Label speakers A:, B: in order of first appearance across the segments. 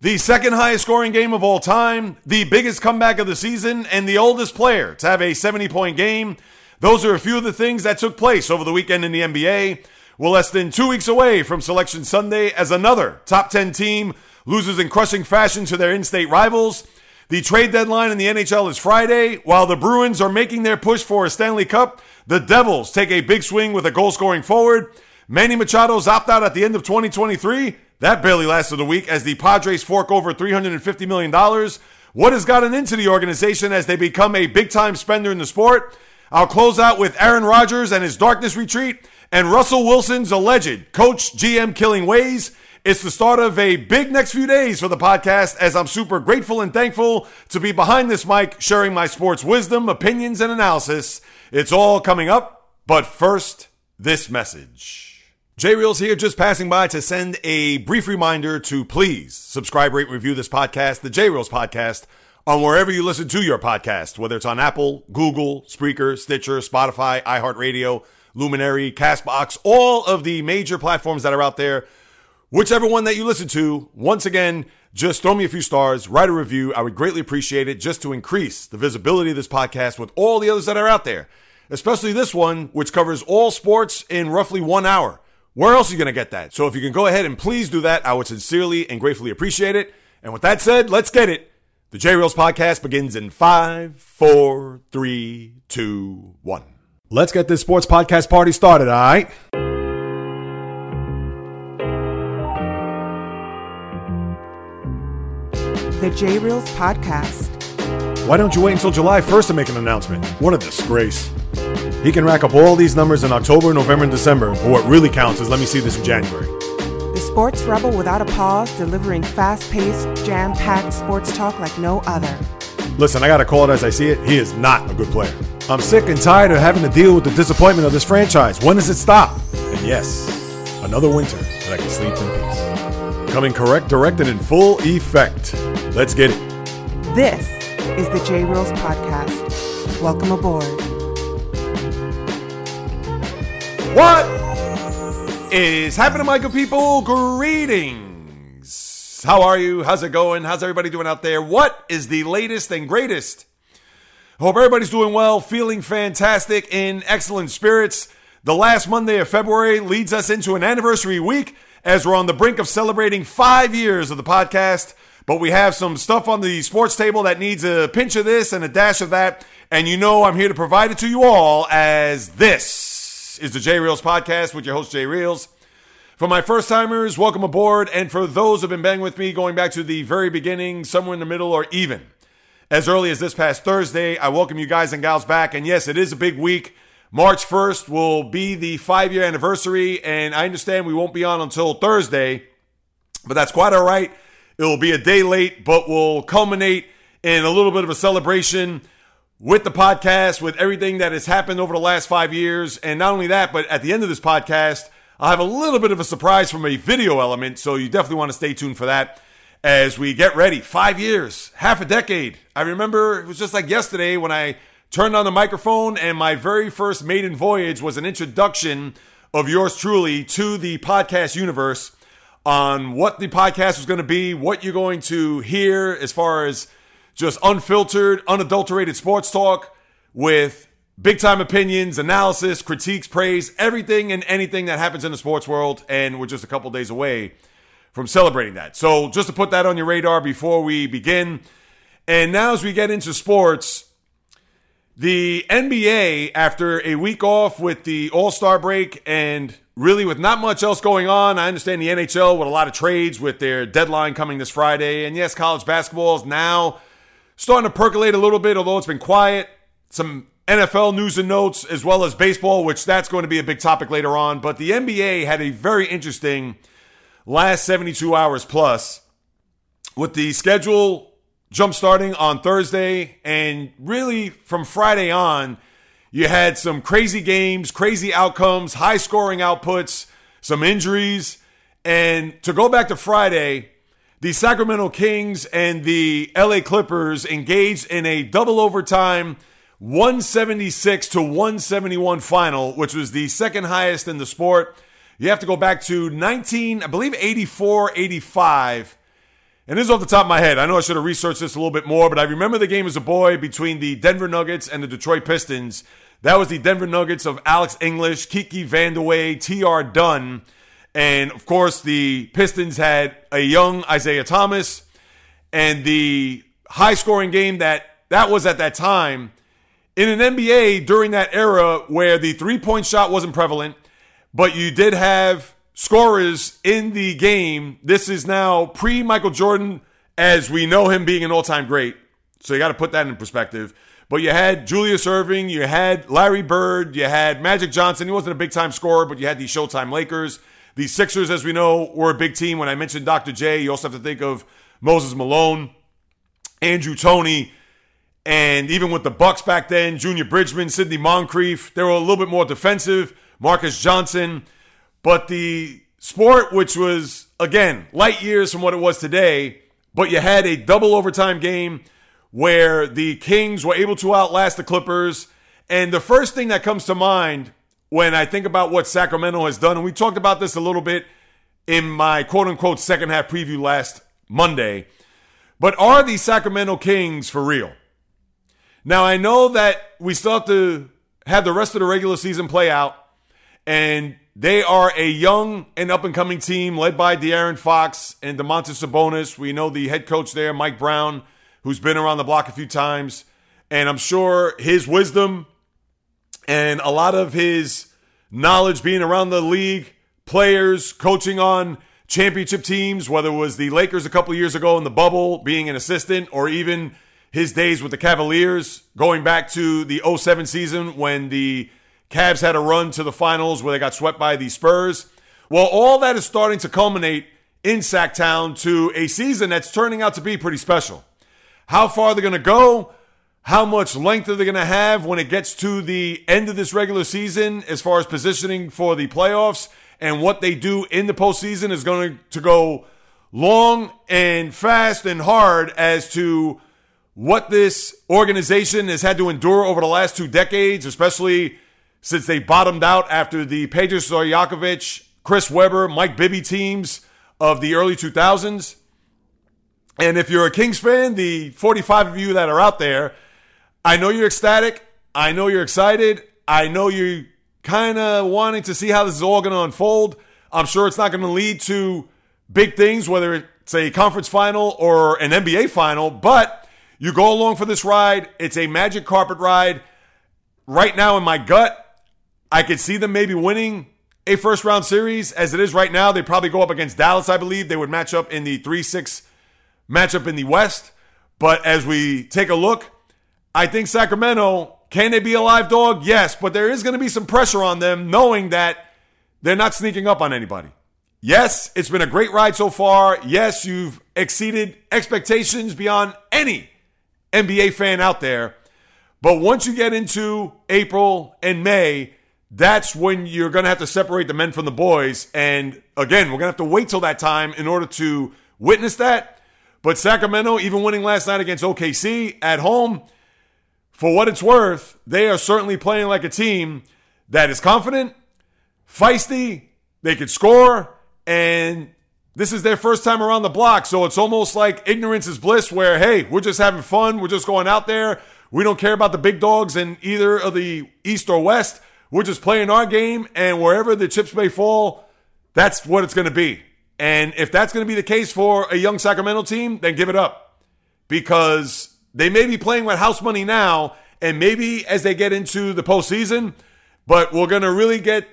A: The second highest scoring game of all time, the biggest comeback of the season, and the oldest player to have a 70 point game. Those are a few of the things that took place over the weekend in the NBA. We're less than two weeks away from Selection Sunday as another top 10 team loses in crushing fashion to their in state rivals. The trade deadline in the NHL is Friday. While the Bruins are making their push for a Stanley Cup, the Devils take a big swing with a goal scoring forward. Manny Machado's opt out at the end of 2023. That barely lasted a week as the Padres fork over $350 million. What has gotten into the organization as they become a big time spender in the sport? I'll close out with Aaron Rodgers and his darkness retreat and Russell Wilson's alleged coach GM killing ways. It's the start of a big next few days for the podcast as I'm super grateful and thankful to be behind this mic sharing my sports wisdom, opinions, and analysis. It's all coming up, but first, this message. J Reels here, just passing by to send a brief reminder to please subscribe, rate, review this podcast, the J Reels podcast, on wherever you listen to your podcast, whether it's on Apple, Google, Spreaker, Stitcher, Spotify, iHeartRadio, Luminary, Castbox, all of the major platforms that are out there. Whichever one that you listen to, once again, just throw me a few stars, write a review. I would greatly appreciate it just to increase the visibility of this podcast with all the others that are out there, especially this one, which covers all sports in roughly one hour. Where else are you going to get that? So if you can go ahead and please do that, I would sincerely and gratefully appreciate it. And with that said, let's get it. The J Reels podcast begins in five, four, three, two, one. Let's get this sports podcast party started, all right?
B: The J Reels podcast.
A: Why don't you wait until July 1st to make an announcement? What a disgrace. He can rack up all these numbers in October, November, and December, but what really counts is let me see this in January.
B: The sports rebel without a pause, delivering fast paced, jam packed sports talk like no other.
A: Listen, I gotta call it as I see it. He is not a good player. I'm sick and tired of having to deal with the disappointment of this franchise. When does it stop? And yes, another winter that I can sleep in peace. Coming correct, direct, and in full effect. Let's get it.
B: This is the J Reels podcast. Welcome aboard.
A: What is happening, good people? Greetings. How are you? How's it going? How's everybody doing out there? What is the latest and greatest? Hope everybody's doing well, feeling fantastic, in excellent spirits. The last Monday of February leads us into an anniversary week as we're on the brink of celebrating five years of the podcast. But we have some stuff on the sports table that needs a pinch of this and a dash of that. And you know I'm here to provide it to you all as this is the J Reels podcast with your host, J Reels. For my first timers, welcome aboard. And for those who've been banging with me going back to the very beginning, somewhere in the middle, or even as early as this past Thursday, I welcome you guys and gals back. And yes, it is a big week. March 1st will be the five year anniversary. And I understand we won't be on until Thursday, but that's quite all right. It will be a day late, but will culminate in a little bit of a celebration with the podcast, with everything that has happened over the last five years. And not only that, but at the end of this podcast, I'll have a little bit of a surprise from a video element. So you definitely want to stay tuned for that as we get ready. Five years, half a decade. I remember it was just like yesterday when I turned on the microphone and my very first maiden voyage was an introduction of yours truly to the podcast universe on what the podcast was going to be, what you're going to hear as far as just unfiltered, unadulterated sports talk with big time opinions, analysis, critiques, praise, everything and anything that happens in the sports world. And we're just a couple days away from celebrating that. So just to put that on your radar before we begin. And now, as we get into sports, the NBA, after a week off with the All Star break and really with not much else going on, I understand the NHL with a lot of trades with their deadline coming this Friday. And yes, college basketball is now starting to percolate a little bit, although it's been quiet. Some NFL news and notes, as well as baseball, which that's going to be a big topic later on. But the NBA had a very interesting last 72 hours plus with the schedule jump starting on Thursday. And really, from Friday on, you had some crazy games, crazy outcomes, high scoring outputs, some injuries. And to go back to Friday, the Sacramento Kings and the LA Clippers engaged in a double overtime 176 to 171 final, which was the second highest in the sport. You have to go back to 19, I believe 84, 85. And this is off the top of my head. I know I should have researched this a little bit more, but I remember the game as a boy between the Denver Nuggets and the Detroit Pistons. That was the Denver Nuggets of Alex English, Kiki Vandeweghe, T.R. Dunn. And of course, the Pistons had a young Isiah Thomas. And the high scoring game that that was at that time in an NBA during that era where the three point shot wasn't prevalent, but you did have scorers in the game. This is now pre Michael Jordan, as we know him being an all time great. So you got to put that in perspective. But you had Julius Erving, you had Larry Bird, you had Magic Johnson. He wasn't a big time scorer, but you had the Showtime Lakers. The Sixers, as we know, were a big team. When I mentioned Dr. J, you also have to think of Moses Malone, Andrew Toney, and even with the Bucks back then, Junior Bridgeman, Sidney Moncrief, they were a little bit more defensive. Marques Johnson, but the sport, which was again light years from what it was today, but you had a double overtime game where the Kings were able to outlast the Clippers. And the first thing that comes to mind when I think about what Sacramento has done, and we talked about this a little bit in my quote unquote second half preview last Monday, but are the Sacramento Kings for real? Now, I know that we still have to have the rest of the regular season play out, and they are a young and up and coming team led by De'Aaron Fox and Domantas Sabonis. We know the head coach there, Mike Brown, who's been around the block a few times. And I'm sure his wisdom and a lot of his knowledge being around the league, players, coaching on championship teams, whether it was the Lakers a couple years ago in the bubble, being an assistant, or even his days with the Cavaliers, going back to the 07 season when the Cavs had a run to the finals where they got swept by the Spurs. Well, all that is starting to culminate in Sacktown to a season that's turning out to be pretty special. How far they're going to go, how much length are they going to have when it gets to the end of this regular season as far as positioning for the playoffs, and what they do in the postseason is going to go long and fast and hard as to what this organization has had to endure over the last two decades, especially since they bottomed out after the Peja Stojakovic, Chris Webber, Mike Bibby teams of the early 2000s. And if you're a Kings fan, the 45 of you that are out there, I know you're ecstatic. I know you're excited. I know you're kind of wanting to see how this is all going to unfold. I'm sure it's not going to lead to big things, whether it's a conference final or an NBA final, but you go along for this ride. It's a magic carpet ride. Right now, in my gut, I could see them maybe winning a first round series. As it is right now, they probably go up against Dallas, I believe. They would match up in the 3 6 matchup in the West. But as we take a look, I think Sacramento, can they be a live dog? Yes, but there is going to be some pressure on them knowing that they're not sneaking up on anybody. Yes, it's been a great ride so far. Yes, you've exceeded expectations beyond any NBA fan out there. But once you get into April and May, that's when you're going to have to separate the men from the boys. And again, we're going to have to wait till that time in order to witness that. But Sacramento, even winning last night against OKC at home, for what it's worth, they are certainly playing like a team that is confident, feisty, they could score, and this is their first time around the block. So it's almost like ignorance is bliss, where, hey, we're just having fun. We're just going out there. We don't care about the big dogs in either of the East or West. We're just playing our game, and wherever the chips may fall, that's what it's going to be. And if that's going to be the case for a young Sacramento team, then give it up because they may be playing with house money now, and maybe as they get into the postseason, but we're going to really get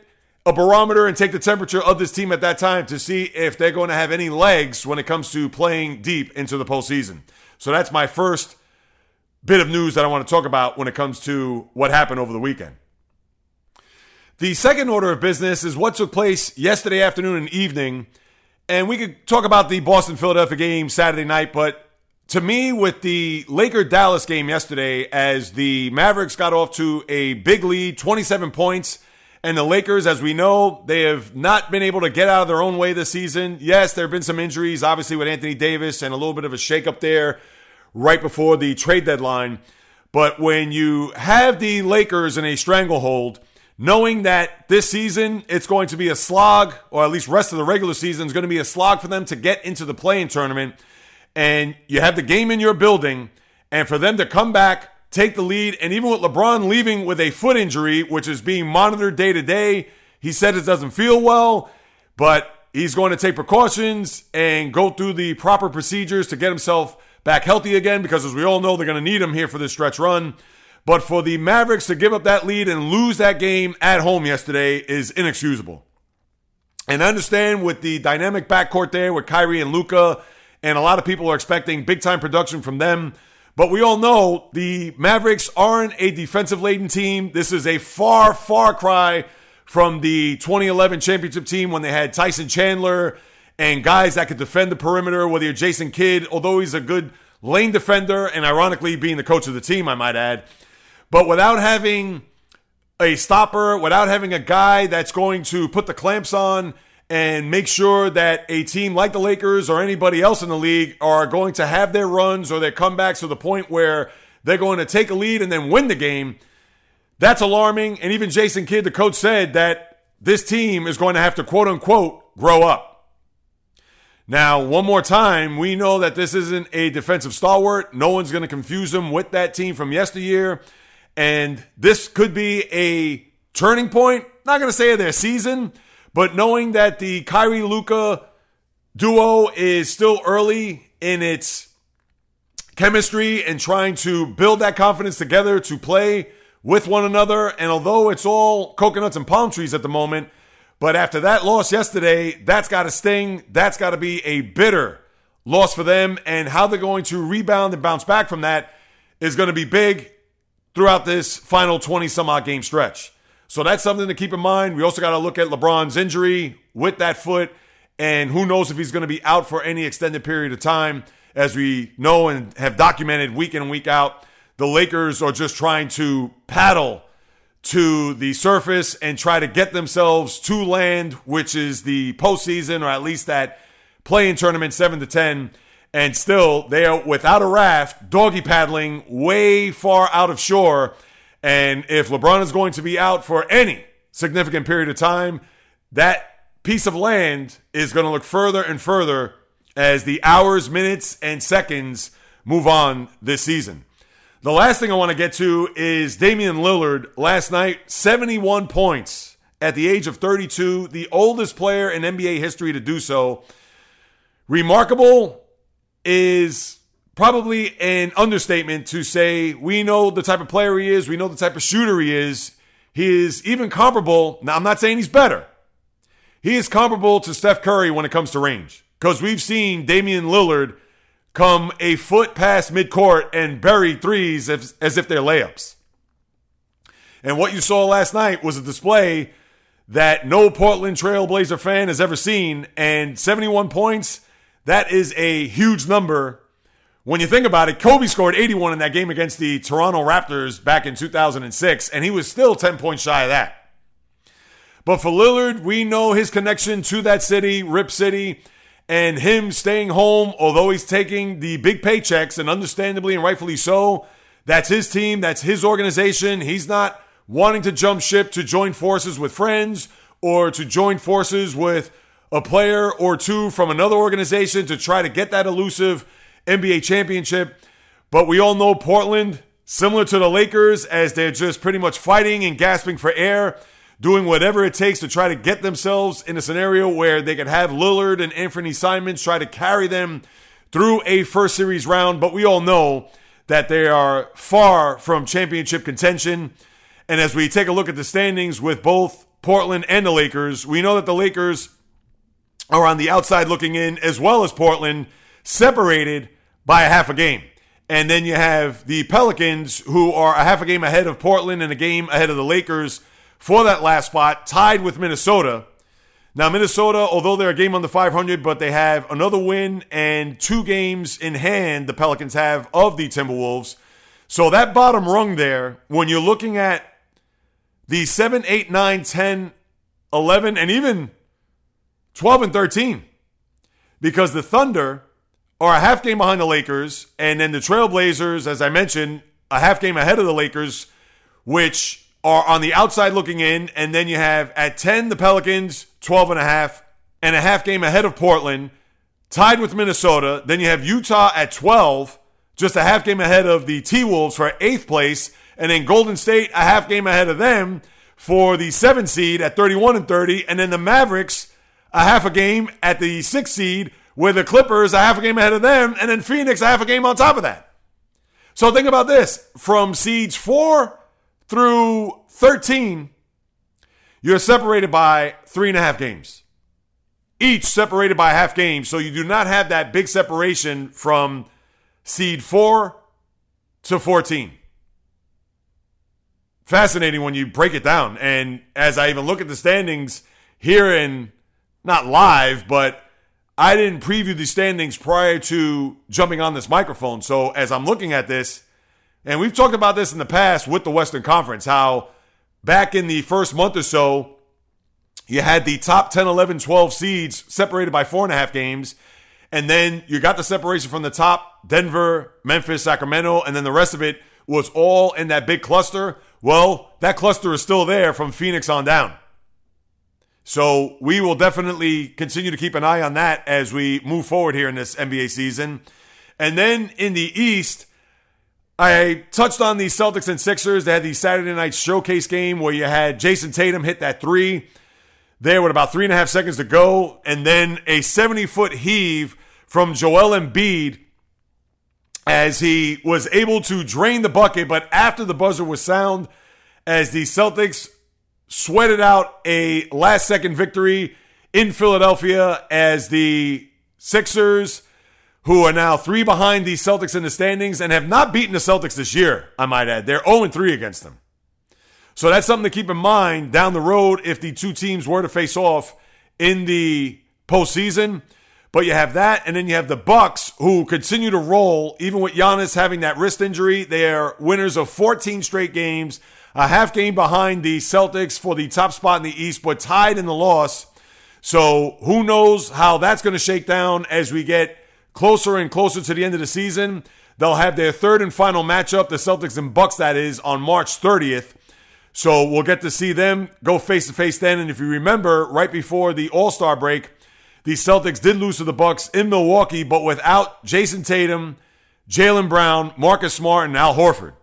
A: a barometer and take the temperature of this team at that time to see if they're going to have any legs when it comes to playing deep into the postseason. So that's my first bit of news that I want to talk about when it comes to what happened over the weekend. The second order of business is what took place yesterday afternoon and evening. And we could talk about the Boston Philadelphia game Saturday night, but to me, with the Laker Dallas game yesterday, as the Mavericks got off to a big lead, 27 points, and the Lakers, as we know, they have not been able to get out of their own way this season. Yes, there have been some injuries, obviously, with Anthony Davis and a little bit of a shakeup there right before the trade deadline. But when you have the Lakers in a stranglehold, knowing that this season it's going to be a slog, or at least rest of the regular season is going to be a slog for them to get into the play-in tournament. And you have the game in your building, and for them to come back, take the lead, and even with LeBron leaving with a foot injury, which is being monitored day to day, he said it doesn't feel well, but he's going to take precautions and go through the proper procedures to get himself back healthy again because, as we all know, they're going to need him here for this stretch run. But for the Mavericks to give up that lead and lose that game at home yesterday is inexcusable. And I understand with the dynamic backcourt there with Kyrie and Luka, and a lot of people are expecting big time production from them. But we all know the Mavericks aren't a defensive laden team. This is a far, far cry from the 2011 championship team when they had Tyson Chandler and guys that could defend the perimeter, whether you're Jason Kidd, although he's a good lane defender, and ironically being the coach of the team, I might add. But without having a stopper, without having a guy that's going to put the clamps on and make sure that a team like the Lakers or anybody else in the league are going to have their runs or their comebacks to the point where they're going to take a lead and then win the game. That's alarming. And even Jason Kidd, the coach, said that this team is going to have to quote unquote grow up. Now, one more time, we know that this isn't a defensive stalwart. No one's going to confuse him with that team from yesteryear. And this could be a turning point. Not going to say of their season, but knowing that the Kyrie Luka duo is still early in its chemistry and trying to build that confidence together to play with one another. And although it's all coconuts and palm trees at the moment, but after that loss yesterday, that's got to sting. That's got to be a bitter loss for them. And how they're going to rebound and bounce back from that is going to be big throughout this final 20 some odd game stretch. So that's something to keep in mind. We also got to look at LeBron's injury with that foot, and who knows if he's going to be out for any extended period of time. As we know and have documented week in and week out, the Lakers are just trying to paddle to the surface and try to get themselves to land, which is the postseason or at least that play-in tournament, seven to ten and still they are without a raft, doggy paddling way far out of shore. And if LeBron is going to be out for any significant period of time, that piece of land is going to look further and further as the hours, minutes, and seconds move on this season. The last thing I want to get to is Damian Lillard last night, 71 points at the age of 32, the oldest player in NBA history to do so. Remarkable is probably an understatement to say we know the type of player he is, we know the type of shooter he is. He is even comparable. Now, I'm not saying he's better. He is comparable to Steph Curry when it comes to range because we've seen Damian Lillard come a foot past midcourt and bury threes as, as if they're layups. And what you saw last night was a display that no Portland Trailblazer fan has ever seen. And 71 points that is a huge number. When you think about it, Kobe scored 81 in that game against the Toronto Raptors back in 2006, and he was still 10 points shy of that. But for Lillard, we know his connection to that city, Rip City, and him staying home, although he's taking the big paychecks, and understandably and rightfully so. That's his team, that's his organization. He's not wanting to jump ship to join forces with friends or to join forces with a player or two from another organization to try to get that elusive NBA championship. But we all know Portland, similar to the Lakers, as they're just pretty much fighting and gasping for air, doing whatever it takes to try to get themselves in a scenario where they could have Lillard and Anthony Simons try to carry them through a first series round. But we all know that they are far from championship contention. And as we take a look at the standings with both Portland and the Lakers, we know that the Lakers are on the outside looking in, as well as Portland, separated by a half a game. And then you have the Pelicans, who are a half a game ahead of Portland and a game ahead of the Lakers for that last spot, tied with Minnesota. Now, Minnesota, although they're a game under 500, but they have another win and two games in hand, the Pelicans have of the Timberwolves. So that bottom rung there, when you're looking at the 7, 8, 9, 10, 11, and even 12 and 13 because the Thunder are a half game behind the Lakers, and then the Trailblazers, as I mentioned, a half game ahead of the Lakers, which are on the outside looking in. And then you have at 10 the Pelicans, 12 and a half, and a half game ahead of Portland, tied with Minnesota. Then you have Utah at 12, just a half game ahead of the T Wolves for eighth place. And then Golden State, a half game ahead of them for the seventh seed at 31 and 30. And then the Mavericks, a half a game at the sixth seed, with the Clippers a half a game ahead of them. And then Phoenix, a half a game on top of that. So think about this from seeds four through 13, you're separated by three and a half games. Each separated by a half game. So you do not have that big separation from seed four to 14. Fascinating when you break it down. And as I even look at the standings here in not live, but I didn't preview the standings prior to jumping on this microphone. So as I'm looking at this, and we've talked about this in the past with the Western Conference, how back in the first month or so, you had the top 10, 11, 12 seeds separated by four and a half games. And then you got the separation from the top Denver, Memphis, Sacramento, and then the rest of it was all in that big cluster. Well, that cluster is still there from Phoenix on down. So we will definitely continue to keep an eye on that as we move forward here in this NBA season. And then in the East, I touched on the Celtics and Sixers. They had the Saturday night showcase game where you had Jayson Tatum hit that three there with about three and a half seconds to go, and then a 70 foot heave from Joel Embiid as he was able to drain the bucket, but after the buzzer was sound, as the Celtics sweated out a last second victory in Philadelphia, as the Sixers who are now three behind the Celtics in the standings and have not beaten the Celtics this year, I might add. They're 0 3 against them. So that's something to keep in mind down the road if the two teams were to face off in the postseason. But you have that, and then you have the Bucks who continue to roll, even with Giannis having that wrist injury. They are winners of 14 straight games, a half game behind the Celtics for the top spot in the East, but tied in the loss. So who knows how that's going to shake down as we get closer and closer to the end of the season. They'll have their third and final matchup, the Celtics and Bucks, that is, on March 30th. So we'll get to see them go face to face then. And if you remember, right before the All Star break, the Celtics did lose to the Bucks in Milwaukee, but without Jayson Tatum, Jaylen Brown, Marcus Smart, and Al Horford.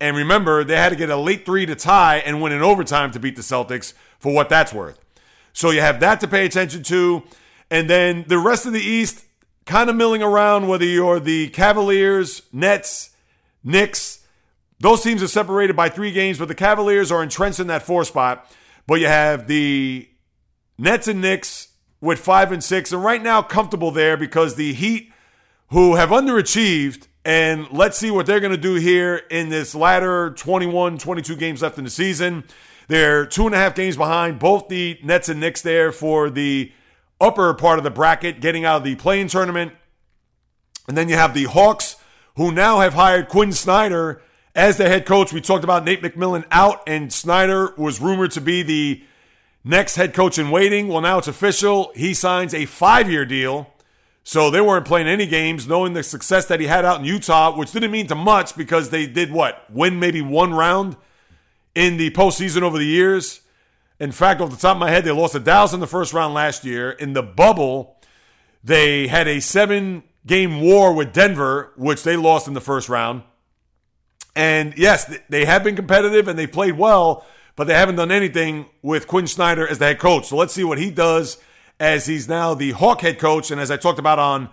A: And remember, they had to get a late three to tie and win in overtime to beat the Celtics for what that's worth. So you have that to pay attention to. And then the rest of the East, kind of milling around whether you're the Cavaliers, Nets, Knicks. Those teams are separated by three games, but the Cavaliers are entrenched in that four spot. But you have the Nets and Knicks with five and six, and right now comfortable there because the Heat, who have underachieved, and let's see what they're going to do here in this latter 21, 22 games left in the season. They're two and a half games behind both the Nets and Knicks there for the upper part of the bracket, getting out of the play-in tournament. And then you have the Hawks, who now have hired Quin Snyder as their head coach. We talked about Nate McMillan out, and Snyder was rumored to be the next head coach in waiting. Well, now it's official. He signs a five year deal. So they weren't playing any games, knowing the success that he had out in Utah, which didn't mean to much because they did what? Win maybe one round in the postseason over the years. In fact, off the top of my head, they lost to Dallas in the first round last year. In the bubble, they had a seven game war with Denver, which they lost in the first round. And yes, they have been competitive and they played well, but they haven't done anything with Quin Snyder as the head coach. So let's see what he does as he's now the Hawk head coach. And as I talked about on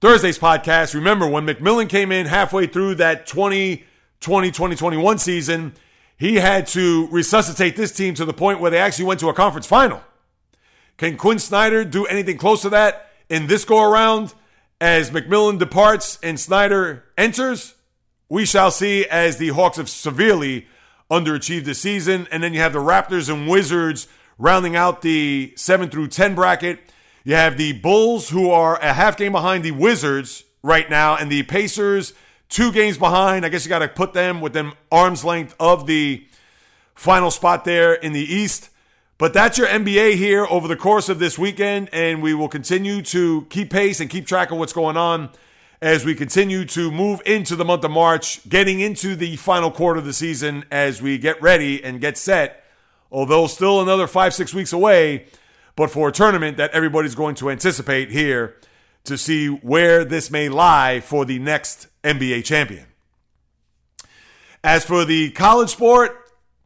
A: Thursday's podcast, remember when McMillan came in halfway through that 2020 2021 season, he had to resuscitate this team to the point where they actually went to a conference final. Can Quin Snyder do anything close to that in this go around as McMillan departs and Snyder enters? We shall see as the Hawks have severely underachieved this season. And then you have the Raptors and Wizards rounding out the 7 through 10 bracket. You have the Bulls, who are a half game behind the Wizards right now, and the Pacers two games behind. I guess you got to put them within arm's length of the final spot there in the East. But that's your NBA here over the course of this weekend, and we will continue to keep pace and keep track of what's going on as we continue to move into the month of March, getting into the final quarter of the season as we get ready and get set. Although still another five, six weeks away, but for a tournament that everybody's going to anticipate here to see where this may lie for the next NBA champion. As for the college sport,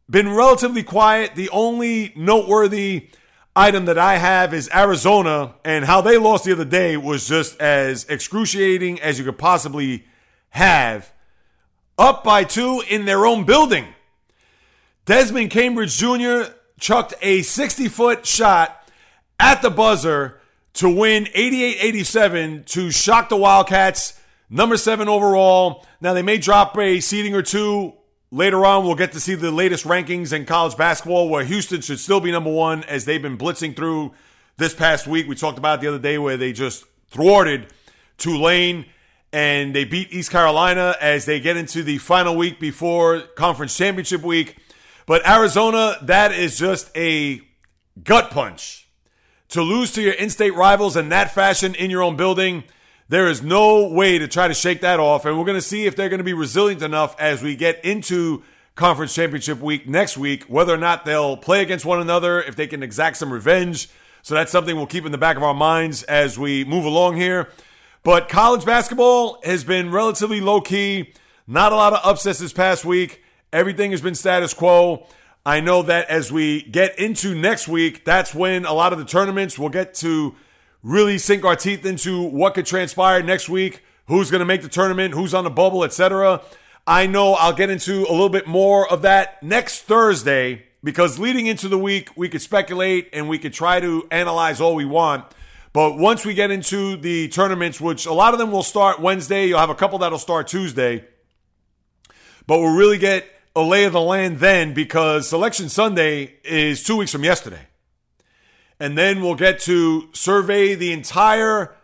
A: been relatively quiet. The only noteworthy item that I have is Arizona, and how they lost the other day was just as excruciating as you could possibly have. Up by two in their own building. Desmond Cambridge Jr. chucked a 60 foot shot at the buzzer to win 88 87 to shock the Wildcats, number seven overall. Now, they may drop a seeding or two Later on, we'll get to see the latest rankings in college basketball where Houston should still be number one as they've been blitzing through this past week. We talked about the other day where they just thwarted Tulane and they beat East Carolina as they get into the final week before conference championship week. But Arizona, that is just a gut punch. To lose to your in state rivals in that fashion in your own building there is no way to try to shake that off. And we're going to see if they're going to be resilient enough as we get into conference championship week next week, whether or not they'll play against one another, if they can exact some revenge. So that's something we'll keep in the back of our minds as we move along here. But college basketball has been relatively low key. Not a lot of upsets this past week. Everything has been status quo. I know that as we get into next week, that's when a lot of the tournaments will get to really sink our teeth into what could transpire next week, who's going to make the tournament, who's on the bubble, etc. I know I'll get into a little bit more of that next Thursday because leading into the week, we could speculate and we could try to analyze all we want. But once we get into the tournaments, which a lot of them will start Wednesday, you'll have a couple that'll start Tuesday. But we'll really get a lay of the land then because Selection Sunday is two weeks from yesterday and then we'll get to survey the entire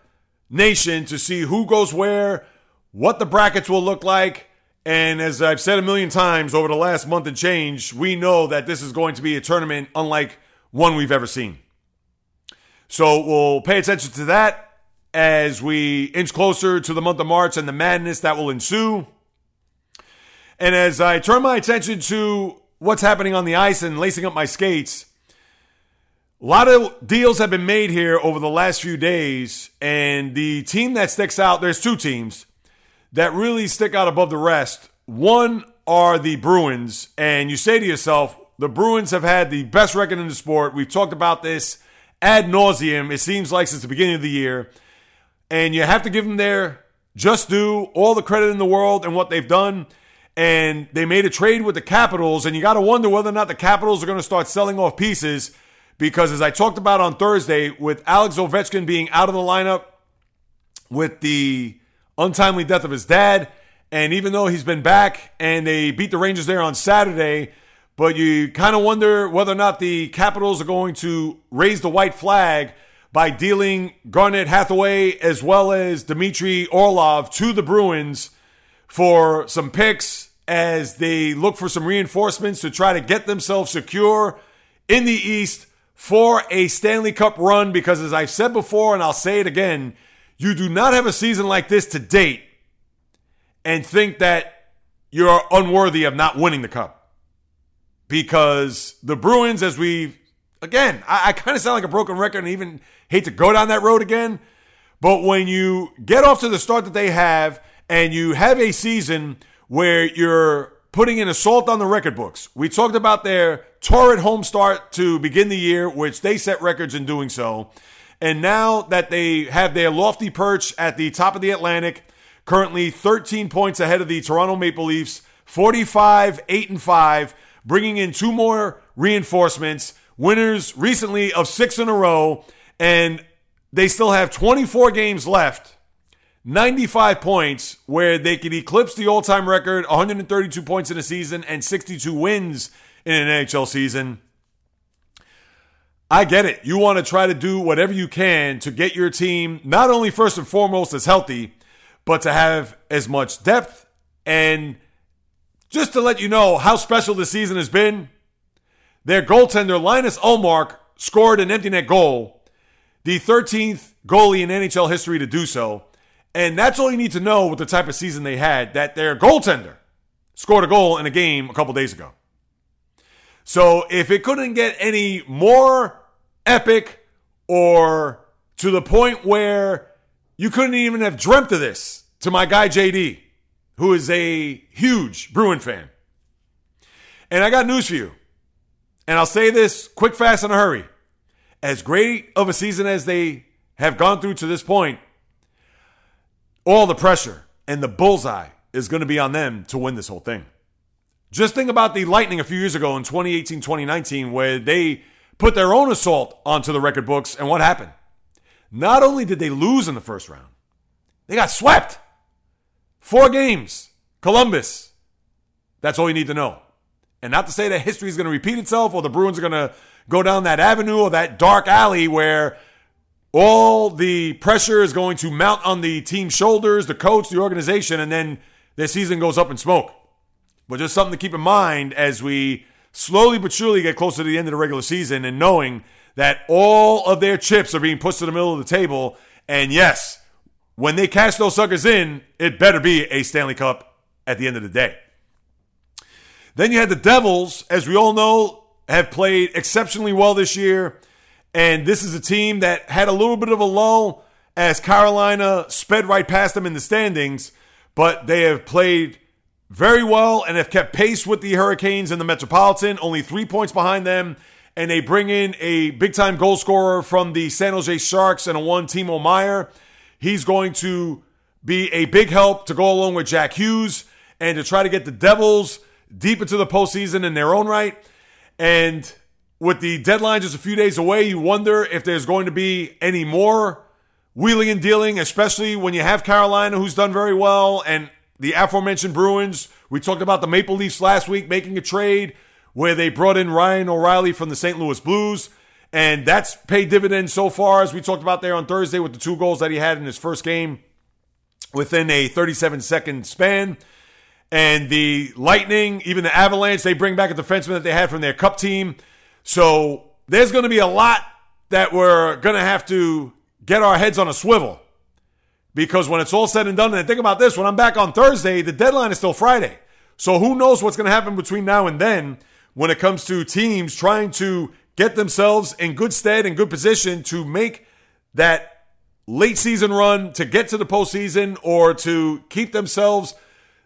A: nation to see who goes where, what the brackets will look like. And as I've said a million times over the last month and change, we know that this is going to be a tournament unlike one we've ever seen. So we'll pay attention to that as we inch closer to the month of March and the madness that will ensue. And as I turn my attention to what's happening on the ice and lacing up my skates, a lot of deals have been made here over the last few days, and the team that sticks out, there's two teams that really stick out above the rest. One are the Bruins, and you say to yourself, the Bruins have had the best record in the sport. We've talked about this ad nauseum, it seems like, since the beginning of the year. And you have to give them their just due, all the credit in the world and what they've done. And they made a trade with the Capitals, and you got to wonder whether or not the Capitals are going to start selling off pieces because as I talked about on Thursday, with Alex Ovechkin being out of the lineup with the untimely death of his dad, and even though he's been back and they beat the Rangers there on Saturday, but you kind of wonder whether or not the Capitals are going to raise the white flag by dealing Garnet Hathaway as well as Dmitry Orlov to the Bruins for some picks as they look for some reinforcements to try to get themselves secure in the East for a Stanley Cup run because, as I've said before, and I'll say it again, you do not have a season like this to date and think that you're unworthy of not winning the cup. Because the Bruins, as we, again, I, I kind of sound like a broken record and even hate to go down that road again. But when you get off to the start that they have and you have a season where you're putting an assault on the record books, we talked about their torrid home start to begin the year, which they set records in doing so. And now that they have their lofty perch at the top of the Atlantic, currently 13 points ahead of the Toronto Maple Leafs, 45, 8 and 5, bringing in two more reinforcements, winners recently of six in a row, and they still have 24 games left. 95 points where they could eclipse the all-time record 132 points in a season and 62 wins in an NHL season. I get it. You want to try to do whatever you can to get your team not only first and foremost as healthy, but to have as much depth. And just to let you know how special this season has been, their goaltender Linus Ullmark scored an empty net goal, the 13th goalie in NHL history to do so. And that's all you need to know with the type of season they had that their goaltender scored a goal in a game a couple days ago. So if it couldn't get any more epic or to the point where you couldn't even have dreamt of this to my guy JD, who is a huge Bruin fan. And I got news for you. And I'll say this quick, fast, in a hurry. As great of a season as they have gone through to this point, all the pressure and the bullseye is going to be on them to win this whole thing. Just think about the Lightning a few years ago in 2018 2019, where they put their own assault onto the record books, and what happened? Not only did they lose in the first round, they got swept. Four games. Columbus. That's all you need to know. And not to say that history is going to repeat itself or the Bruins are going to go down that avenue or that dark alley where all the pressure is going to mount on the team's shoulders, the coach, the organization, and then their season goes up in smoke. But just something to keep in mind as we slowly but surely get closer to the end of the regular season and knowing that all of their chips are being pushed to the middle of the table. And yes, when they cash those suckers in, it better be a Stanley Cup at the end of the day. Then you had the Devils, as we all know, have played exceptionally well this year. And this is a team that had a little bit of a lull as Carolina sped right past them in the standings, but they have played very well and have kept pace with the Hurricanes in the Metropolitan, only three points behind them. And they bring in a big time goal scorer from the San Jose Sharks and a one, Timo Meier. He's going to be a big help to go along with Jack Hughes and to try to get the Devils deep into the postseason in their own right. And with the deadline just a few days away, you wonder if there's going to be any more wheeling and dealing, especially when you have Carolina, who's done very well, and the aforementioned Bruins. We talked about the Maple Leafs last week making a trade where they brought in Ryan O'Reilly from the St. Louis Blues. And that's paid dividends so far, as we talked about there on Thursday with the two goals that he had in his first game within a 37 second span. And the Lightning, even the Avalanche, they bring back a defenseman that they had from their cup team. So there's going to be a lot that we're going to have to get our heads on a swivel because when it's all said and done, and think about this, when I'm back on Thursday, the deadline is still Friday. So who knows what's going to happen between now and then when it comes to teams trying to get themselves in good stead and good position to make that late season run to get to the postseason or to keep themselves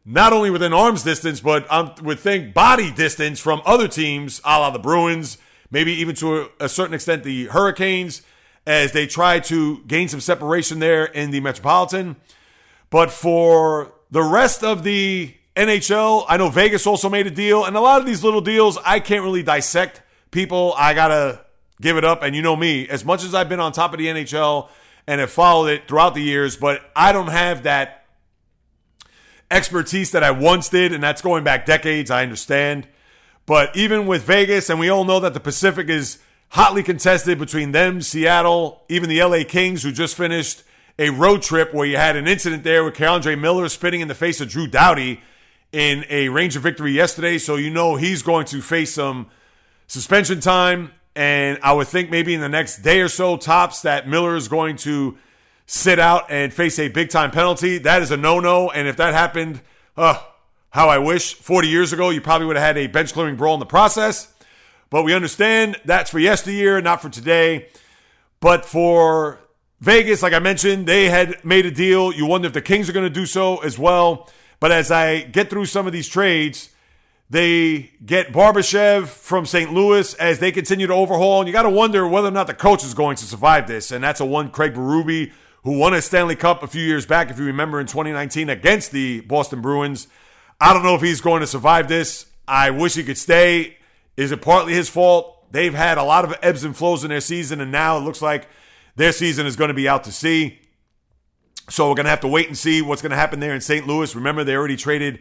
A: not only within arm's distance, but I would think body distance from other teams, a la the Bruins, maybe even to a, a certain extent the Hurricanes as they try to gain some separation there in the Metropolitan. But for the rest of the NHL, I know Vegas also made a deal, and a lot of these little deals, I can't really dissect people. I gotta give it up, and you know me, as much as I've been on top of the NHL and have followed it throughout the years, but I don't have that expertise that I once did, and that's going back decades. I understand. But even with Vegas, and we all know that the Pacific is hotly contested between them, Seattle, even the LA Kings, who just finished a road trip where you had an incident there with K'Andre Miller spitting in the face of Drew Doughty in a Ranger victory yesterday. So you know he's going to face some suspension time. And I would think maybe in the next day or so, tops, that Miller is going to sit out and face a big time penalty. That is a no no. And if that happened, uh, how I wish 40 years ago, you probably would have had a bench clearing brawl in the process. But we understand that's for yesteryear, not for today. But for Vegas, like I mentioned, they had made a deal. You wonder if the Kings are going to do so as well. But as I get through some of these trades, they get Barbashev from St. Louis as they continue to overhaul. And you got to wonder whether or not the coach is going to survive this. And that's a one Craig Berube, who won a Stanley Cup a few years back, if you remember, in 2019 against the Boston Bruins. I don't know if he's going to survive this. I wish he could stay. Is it partly his fault? They've had a lot of ebbs and flows in their season, and now it looks like their season is going to be out to sea. So we're going to have to wait and see what's going to happen there in St. Louis. Remember, they already traded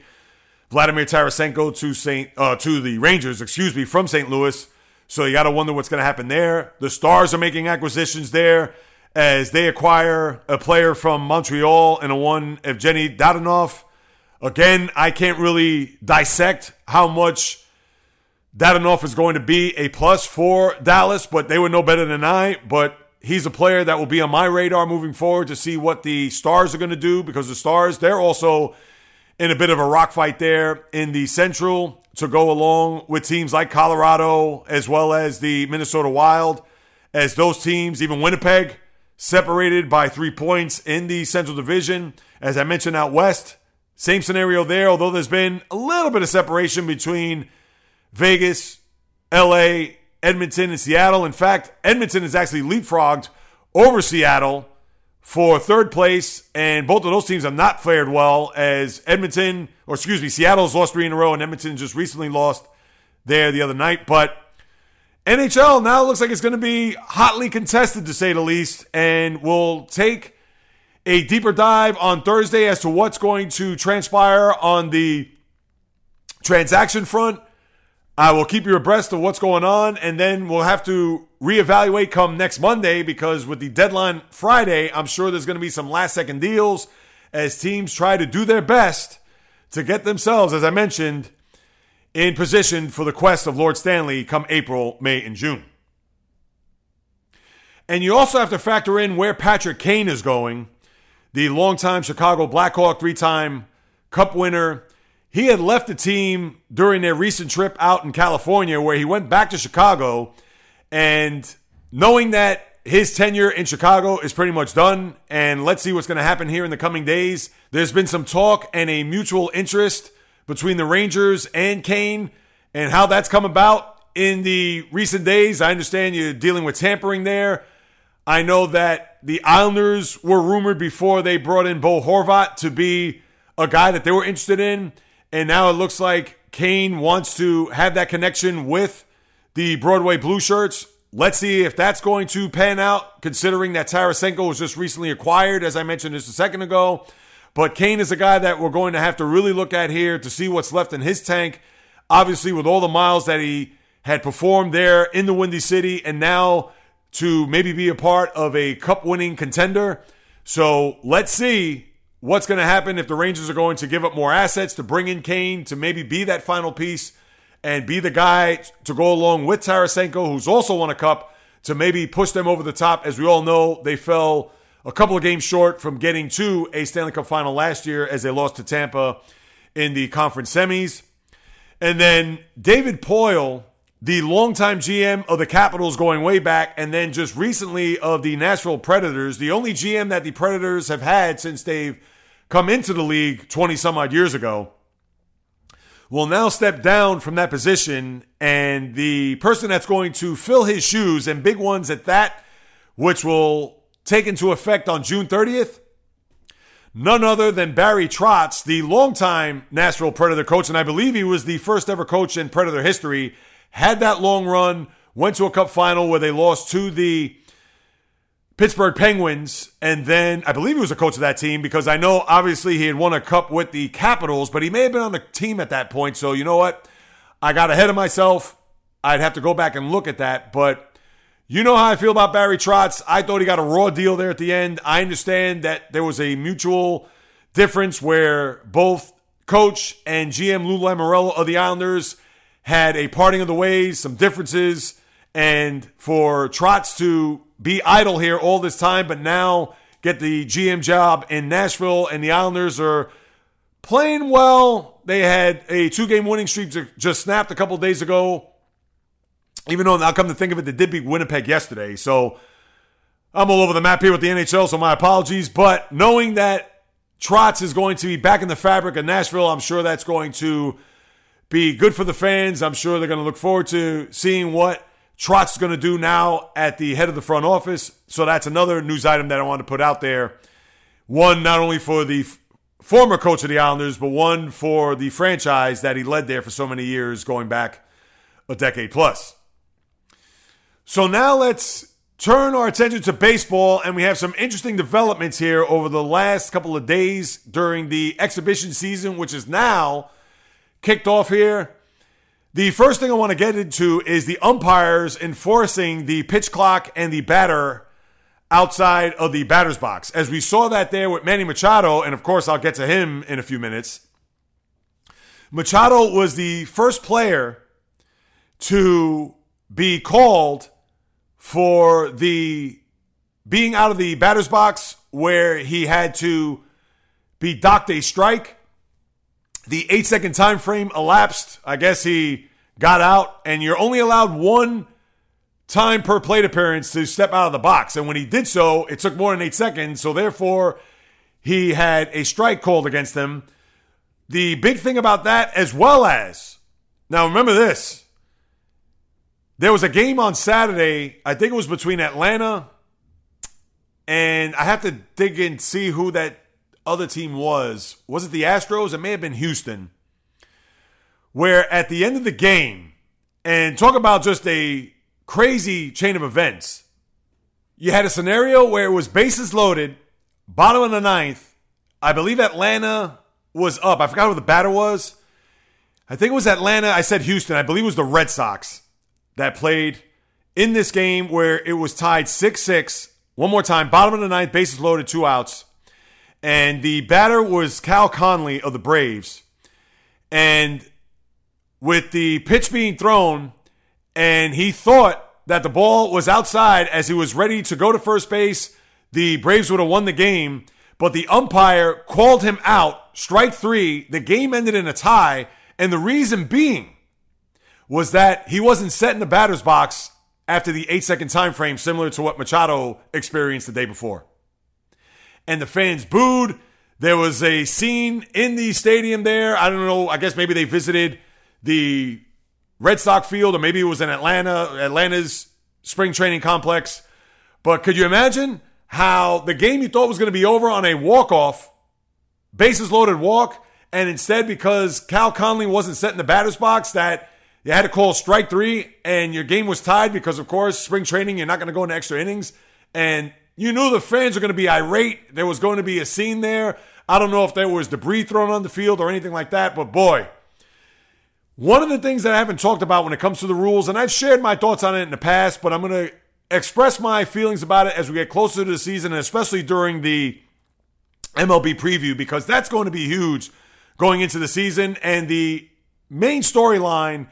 A: Vladimir Tarasenko to St. Uh, to the Rangers, excuse me, from St. Louis. So you got to wonder what's going to happen there. The Stars are making acquisitions there as they acquire a player from Montreal and a one Evgeny Dadonov. Again, I can't really dissect how much Dadonov is going to be a plus for Dallas, but they would know better than I. But he's a player that will be on my radar moving forward to see what the Stars are going to do because the Stars, they're also in a bit of a rock fight there in the Central to go along with teams like Colorado as well as the Minnesota Wild. As those teams, even Winnipeg, separated by three points in the Central Division. As I mentioned out west, same scenario there, although there's been a little bit of separation between Vegas, LA, Edmonton, and Seattle. In fact, Edmonton has actually leapfrogged over Seattle for third place, and both of those teams have not fared well as Edmonton, or excuse me, Seattle's lost three in a row, and Edmonton just recently lost there the other night. But NHL now looks like it's going to be hotly contested to say the least, and we'll take a deeper dive on Thursday as to what's going to transpire on the transaction front. I will keep you abreast of what's going on, and then we'll have to reevaluate come next Monday because with the deadline Friday, I'm sure there's going to be some last second deals as teams try to do their best to get themselves, as I mentioned, in position for the quest of Lord Stanley come April, May, and June. And you also have to factor in where Patrick Kane is going, the longtime Chicago Blackhawk, three time Cup winner he had left the team during their recent trip out in California, where he went back to Chicago. And knowing that his tenure in Chicago is pretty much done, and let's see what's going to happen here in the coming days, there's been some talk and a mutual interest between the Rangers and Kane, and how that's come about in the recent days. I understand you're dealing with tampering there. I know that the Islanders were rumored before they brought in Bo Horvat to be a guy that they were interested in. And now it looks like Kane wants to have that connection with the Broadway Blue Shirts. Let's see if that's going to pan out, considering that Tarasenko was just recently acquired, as I mentioned just a second ago. But Kane is a guy that we're going to have to really look at here to see what's left in his tank. Obviously, with all the miles that he had performed there in the Windy City, and now to maybe be a part of a cup winning contender. So let's see what's going to happen if the Rangers are going to give up more assets to bring in Kane to maybe be that final piece and be the guy to go along with Tarasenko, who's also won a cup, to maybe push them over the top. As we all know, they fell a couple of games short from getting to a Stanley Cup final last year as they lost to Tampa in the conference semis. And then David Poile, the longtime GM of the Capitals going way back, and then just recently of the Nashville Predators, the only GM that the Predators have had since they've come into the league 20 some odd years ago, will now step down from that position. And the person that's going to fill his shoes, and big ones at that, which will take into effect on June 30th, none other than Barry Trotz, the longtime Nashville Predator coach. And I believe he was the first ever coach in Predator history, had that long run, went to a cup final where they lost to the Pittsburgh Penguins, and then I believe he was a coach of that team because I know obviously he had won a cup with the Capitals, but he may have been on the team at that point. So you know what? I got ahead of myself. I'd have to go back and look at that, but you know how I feel about Barry Trotz. I thought he got a raw deal there at the end. I understand that there was a mutual difference where both coach and GM Lou Lamoriello of the Islanders had a parting of the ways, some differences, and for Trotz to be idle here all this time, but now get the GM job in Nashville, and the Islanders are playing well. They had a two game winning streak just snapped a couple days ago. Even though, now come to think of it, they did beat Winnipeg yesterday. So I'm all over the map here with the NHL, so my apologies. But knowing that Trotz is going to be back in the fabric of Nashville, I'm sure that's going to be good for the fans. I'm sure they're going to look forward to seeing what Trotz is going to do now at the head of the front office. So that's another news item that I want to put out there. One, not only for the f- former coach of the Islanders, but one for the franchise that he led there for so many years, going back a decade plus. So now let's turn our attention to baseball, and we have some interesting developments here over the last couple of days during the exhibition season, which is now kicked off here. The first thing I want to get into is the umpires enforcing the pitch clock and the batter outside of the batter's box. As we saw that there with Manny Machado, and of course, I'll get to him in a few minutes. Machado was the first player to be called for the being out of the batter's box where he had to be docked a strike the eight second time frame elapsed. I guess he got out, and you're only allowed one time per plate appearance to step out of the box. And when he did so, it took more than eight seconds. So therefore, he had a strike called against him. The big thing about that, as well as, now remember this, there was a game on Saturday, I think it was between Atlanta and I have to dig and see who that other team was. Was it the Astros? It may have been Houston. Where at the end of the game, and talk about just a crazy chain of events, you had a scenario where it was bases loaded, bottom of the ninth. I believe Atlanta was up. I forgot who the batter was. I think it was Atlanta. I said Houston. I believe it was the Red Sox that played in this game where it was tied 6 6. One more time, bottom of the ninth, bases loaded, two outs. And the batter was Cal Conley of the Braves. And with the pitch being thrown, and he thought that the ball was outside as he was ready to go to first base, the Braves would have won the game. But the umpire called him out, strike three. The game ended in a tie. And the reason being was that he wasn't set in the batter's box after the eight second time frame, similar to what Machado experienced the day before. And the fans booed. There was a scene in the stadium there. I don't know. I guess maybe they visited the Red Sox field, or maybe it was in Atlanta, Atlanta's spring training complex. But could you imagine how the game you thought was going to be over on a walk off, bases loaded walk, and instead, because Cal Conley wasn't set in the batter's box, that you had to call strike three, and your game was tied because, of course, spring training, you're not going to go into extra innings. And you knew the fans were going to be irate. There was going to be a scene there. I don't know if there was debris thrown on the field or anything like that, but boy, one of the things that I haven't talked about when it comes to the rules, and I've shared my thoughts on it in the past, but I'm going to express my feelings about it as we get closer to the season, and especially during the MLB preview, because that's going to be huge going into the season. And the main storyline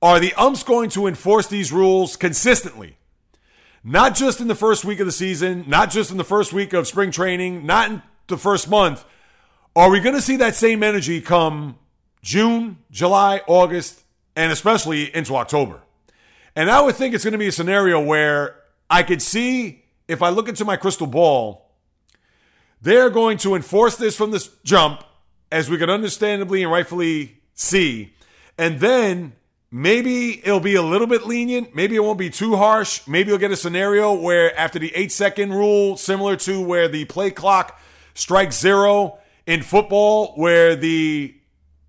A: are the umps going to enforce these rules consistently? Not just in the first week of the season, not just in the first week of spring training, not in the first month. Are we going to see that same energy come June, July, August, and especially into October? And I would think it's going to be a scenario where I could see, if I look into my crystal ball, they're going to enforce this from this jump, as we can understandably and rightfully see. And then Maybe it'll be a little bit lenient. Maybe it won't be too harsh. Maybe you'll get a scenario where after the eight second rule, similar to where the play clock strikes zero in football, where the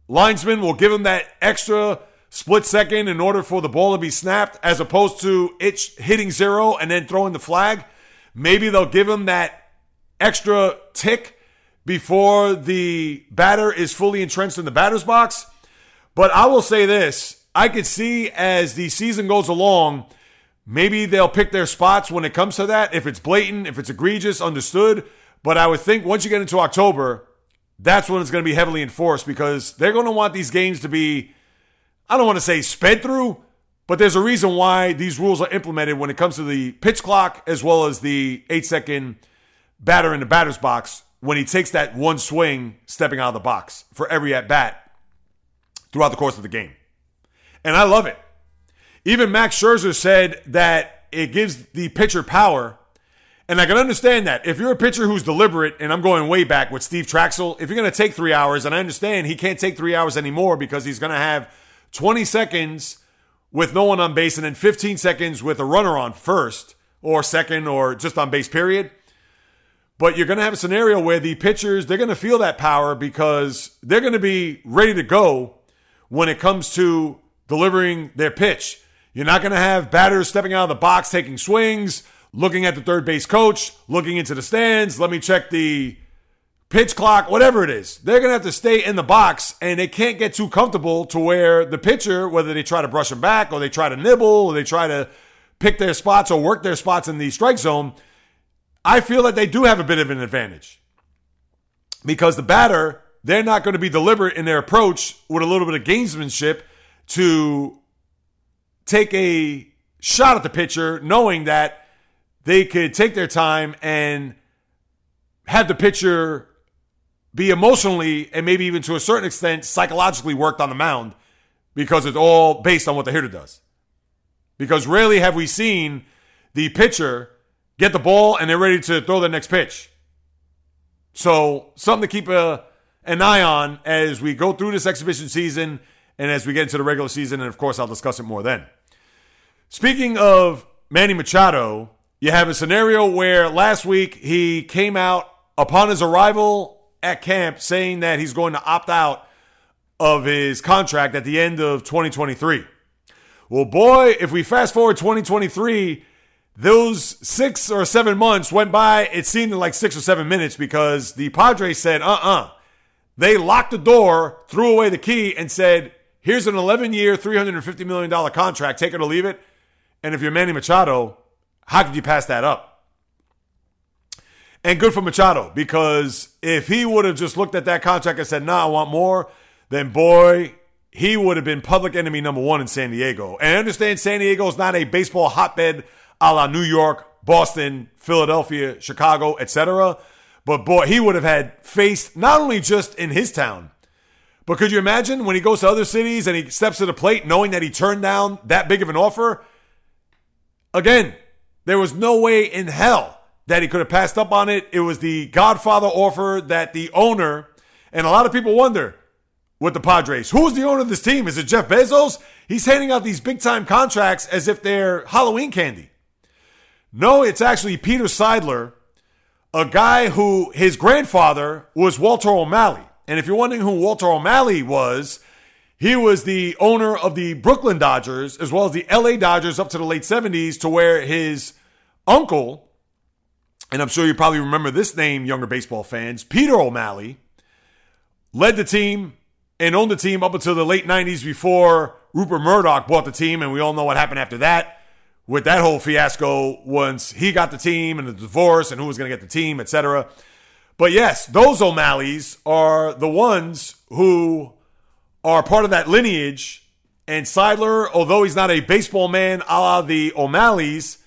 A: linesman will give him that extra split second in order for the ball to be snapped, as opposed to it hitting zero and then throwing the flag. Maybe they'll give him that extra tick before the batter is fully entrenched in the batter's box. But I will say this I could see as the season goes along, maybe they'll pick their spots when it comes to that. If it's blatant, if it's egregious, understood. But I would think once you get into October, that's when it's going to be heavily enforced because they're going to want these games to be, I don't want to say sped through, but there's a reason why these rules are implemented when it comes to the pitch clock as well as the eight second batter in the batter's box when he takes that one swing stepping out of the box for every at bat throughout the course of the game and I love it. Even Max Scherzer said that it gives the pitcher power. And I can understand that. If you're a pitcher who's deliberate, and I'm going way back with Steve Trachsel, if you're going to take three hours, and I understand he can't take three hours anymore because he's going to have 20 seconds with no one on base and then 15 seconds with a runner on first or second or just on base, period. But you're going to have a scenario where the pitchers, they're going to feel that power because they're going to be ready to go when it comes to delivering their pitch. You're not going to have batters stepping out of the box, taking swings, looking at the third base coach, looking into the stands. Let me check the pitch clock, whatever it is. They're going to have to stay in the box and they can't get too comfortable to where the pitcher, whether they try to brush them back or they try to nibble or they try to pick their spots or work their spots in the strike zone, I feel that they do have a bit of an advantage. Because the batter, they're not going to be deliberate in their approach with a little bit of gamesmanship to take a shot at the pitcher, knowing that they could take their time and have the pitcher be emotionally and maybe even to a certain extent psychologically worked on the mound because it's all based on what the hitter does. because rarely have we seen the pitcher get the ball and they're ready to throw the next pitch. So, something to keep a, an eye on as we go through this exhibition season and as we get into the regular season. And of course, I'll discuss it more then. Speaking of Manny Machado, you have a scenario where last week he came out upon his arrival at camp saying that he's going to opt out of his contract at the end of 2023. Well, boy, if we fast forward 2023, those six or seven months went by. It seemed like six or seven minutes because the Padres said, uh uh-uh. uh. They locked the door, threw away the key, and said, here's an 11 year, $350 million contract. Take it or leave it. And if you're Manny Machado, how could you pass that up? And good for Machado because if he would have just looked at that contract and said, nah, I want more, then boy, he would have been public enemy number one in San Diego. And I understand San Diego is not a baseball hotbed a la New York, Boston, Philadelphia, Chicago, etc. But boy, he would have had faced not only just in his town, but could you imagine when he goes to other cities and he steps to the plate knowing that he turned down that big of an offer? Again, there was no way in hell that he could have passed up on it. It was the Godfather offer that the owner, and a lot of people wonder with the Padres, who's the owner of this team? Is it Jeff Bezos? He's handing out these big time contracts as if they're Halloween candy. No, it's actually Peter Seidler, a guy who his grandfather was Walter O'Malley. And if you're wondering who Walter O'Malley was, he was the owner of the Brooklyn Dodgers as well as the LA Dodgers up to the late 70s, to where his uncle, and I'm sure you probably remember this name, younger baseball fans, Peter O'Malley, led the team and owned the team up until the late 90s before Rupert Murdoch bought the team. And we all know what happened after that with that whole fiasco once he got the team and the divorce and who was going to get the team, etc. But yes, those O'Malleys are the ones who are part of that lineage. And Seidler, although he's not a baseball man a la the O'Malleys,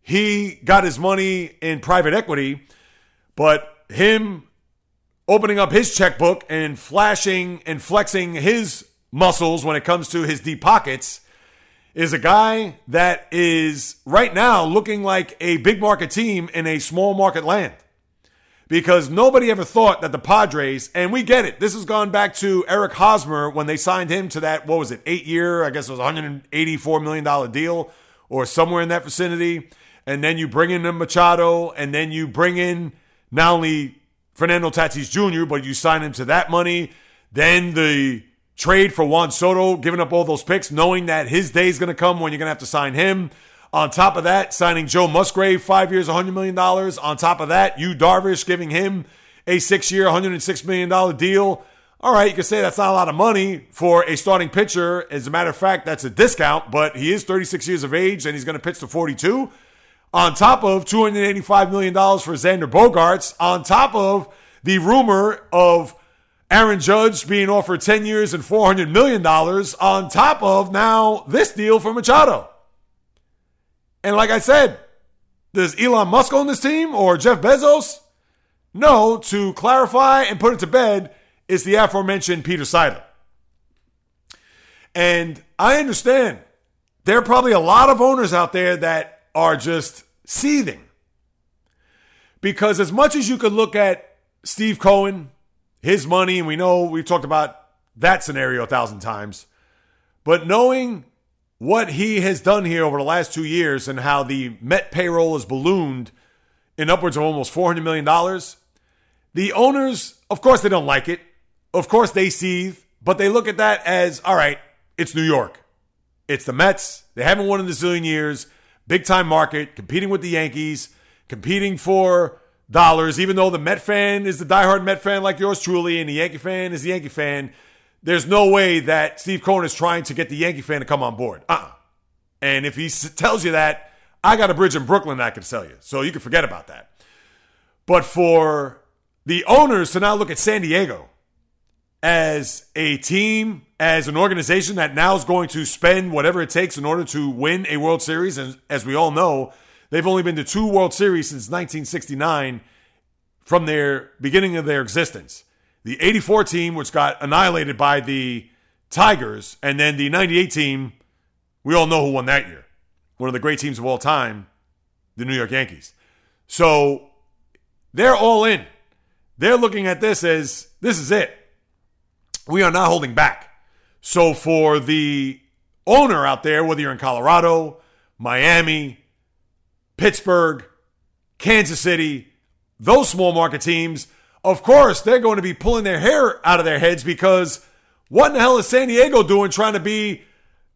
A: he got his money in private equity. But him opening up his checkbook and flashing and flexing his muscles when it comes to his deep pockets is a guy that is right now looking like a big market team in a small market land because nobody ever thought that the Padres, and we get it, this has gone back to Eric Hosmer when they signed him to that, what was it, eight year, I guess it was $184 million deal or somewhere in that vicinity. And then you bring in Machado, and then you bring in not only Fernando Tatis Jr., but you sign him to that money. Then the trade for Juan Soto, giving up all those picks, knowing that his day is going to come when you're going to have to sign him. On top of that, signing Joe Musgrove, five years, $100 million. On top of that, Yu Darvish giving him a six year, $106 million deal. All right, you can say that's not a lot of money for a starting pitcher. As a matter of fact, that's a discount, but he is 36 years of age and he's going to pitch to 42. On top of $285 million for Xander Bogaerts, on top of the rumor of Aaron Judge being offered 10 years and $400 million, on top of now this deal for Machado. And like I said, does Elon Musk own this team or Jeff Bezos? No, to clarify and put it to bed, is the aforementioned Peter Seidler. And I understand there are probably a lot of owners out there that are just seething. Because as much as you could look at Steve Cohen, his money, and we know we've talked about that scenario a thousand times, but knowing what he has done here over the last two years and how the Met payroll is ballooned in upwards of almost $400 million, the owners, of course, they don't like it. Of course, they seethe, but they look at that as all right, it's New York. It's the Mets. They haven't won in a zillion years. Big time market, competing with the Yankees, competing for dollars, even though the Met fan is the diehard Met fan like yours truly, and the Yankee fan is the Yankee fan there's no way that Steve Cohen is trying to get the Yankee fan to come on board. Uh uh And if he tells you that, I got a bridge in Brooklyn that I can sell you. So you can forget about that. But for the owners to now look at San Diego as a team, as an organization that now is going to spend whatever it takes in order to win a World Series, and as we all know, they've only been to two World Series since 1969 from their beginning of their existence the 84 team, which got annihilated by the Tigers, and then the 98 team, we all know who won that year. one of the great teams of all time, the New York Yankees. So they're all in. They're looking at this as this is it. We are not holding back. So for the owner out there, whether you're in Colorado, Miami, Pittsburgh, Kansas City, those small market teams, of course, they're going to be pulling their hair out of their heads because what in the hell is San Diego doing trying to be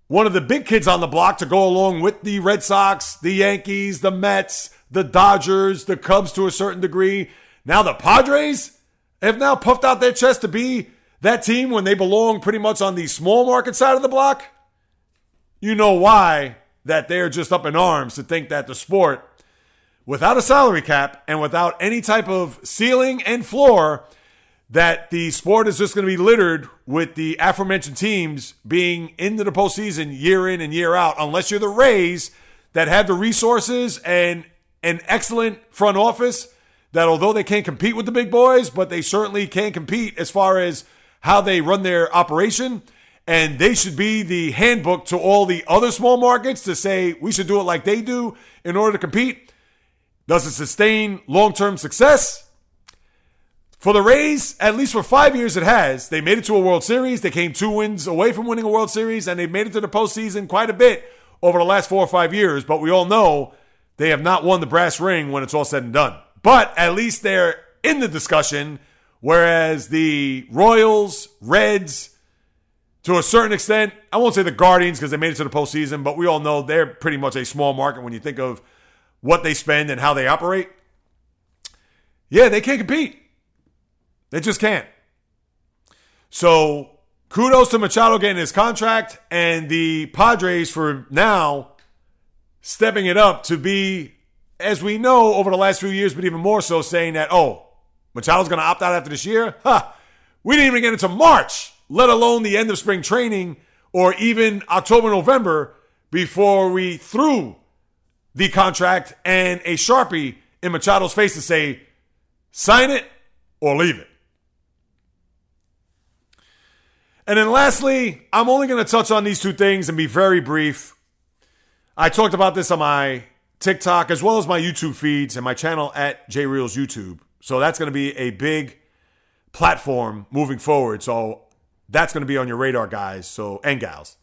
A: one of the big kids on the block to go along with the Red Sox, the Yankees, the Mets, the Dodgers, the Cubs to a certain degree. Now the Padres have now puffed out their chest to be that team when they belong pretty much on the small market side of the block. You know why that they're just up in arms to think that the sport, without a salary cap and without any type of ceiling and floor, that the sport is just going to be littered with the aforementioned teams being into the postseason year in and year out, unless you're the Rays that have the resources and an excellent front office that although they can't compete with the big boys, but they certainly can compete as far as how they run their operation. And they should be the handbook to all the other small markets to say we should do it like they do in order to compete. Does it sustain long term success? For the Rays, at least for five years, it has. They made it to a World Series. They came two wins away from winning a World Series, and they've made it to the postseason quite a bit over the last four or five years. But we all know they have not won the brass ring when it's all said and done. But at least they're in the discussion, whereas the Royals, Reds, to a certain extent, I won't say the Guardians because they made it to the postseason, but we all know they're pretty much a small market when you think of what they spend and how they operate. Yeah, they can't compete. They just can't. So kudos to Machado getting his contract and the Padres for now stepping it up to be, as we know over the last few years, but even more so, saying that, oh, Machado's going to opt out after this year? Huh. We didn't even get into March, let alone the end of spring training or even October, November before we threw the contract and a Sharpie in Machado's face to say, sign it or leave it. And then lastly, I'm only going to touch on these two things and be very brief. I talked about this on my TikTok as well as my YouTube feeds and my channel at JReels YouTube. So that's going to be a big platform moving forward. So that's going to be on your radar, guys. So and gals.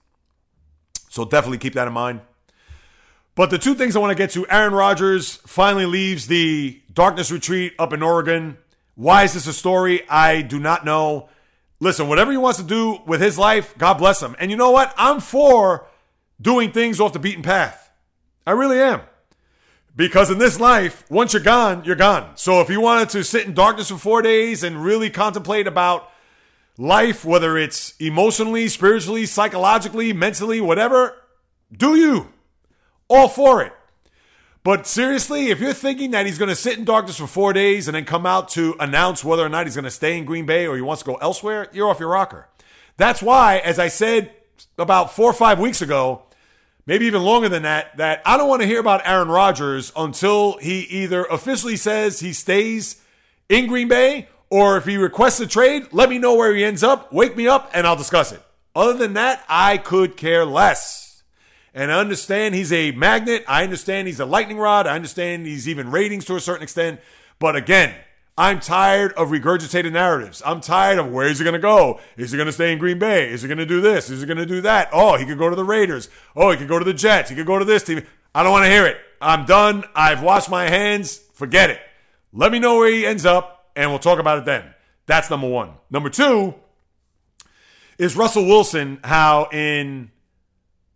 A: So definitely keep that in mind. But the two things I want to get to Aaron Rodgers finally leaves the darkness retreat up in Oregon. Why is this a story? I do not know. Listen, whatever he wants to do with his life, God bless him. And you know what? I'm for doing things off the beaten path. I really am. Because in this life, once you're gone, you're gone. So if you wanted to sit in darkness for four days and really contemplate about life, whether it's emotionally, spiritually, psychologically, mentally, whatever, do you. All for it. But seriously, if you're thinking that he's going to sit in darkness for four days and then come out to announce whether or not he's going to stay in Green Bay or he wants to go elsewhere, you're off your rocker. That's why, as I said about four or five weeks ago, maybe even longer than that, that I don't want to hear about Aaron Rodgers until he either officially says he stays in Green Bay or if he requests a trade, let me know where he ends up, wake me up, and I'll discuss it. Other than that, I could care less. And I understand he's a magnet. I understand he's a lightning rod. I understand he's even ratings to a certain extent. But again, I'm tired of regurgitated narratives. I'm tired of where is he going to go? Is he going to stay in Green Bay? Is he going to do this? Is he going to do that? Oh, he could go to the Raiders. Oh, he could go to the Jets. He could go to this team. I don't want to hear it. I'm done. I've washed my hands. Forget it. Let me know where he ends up, and we'll talk about it then. That's number one. Number two is Russell Wilson, how in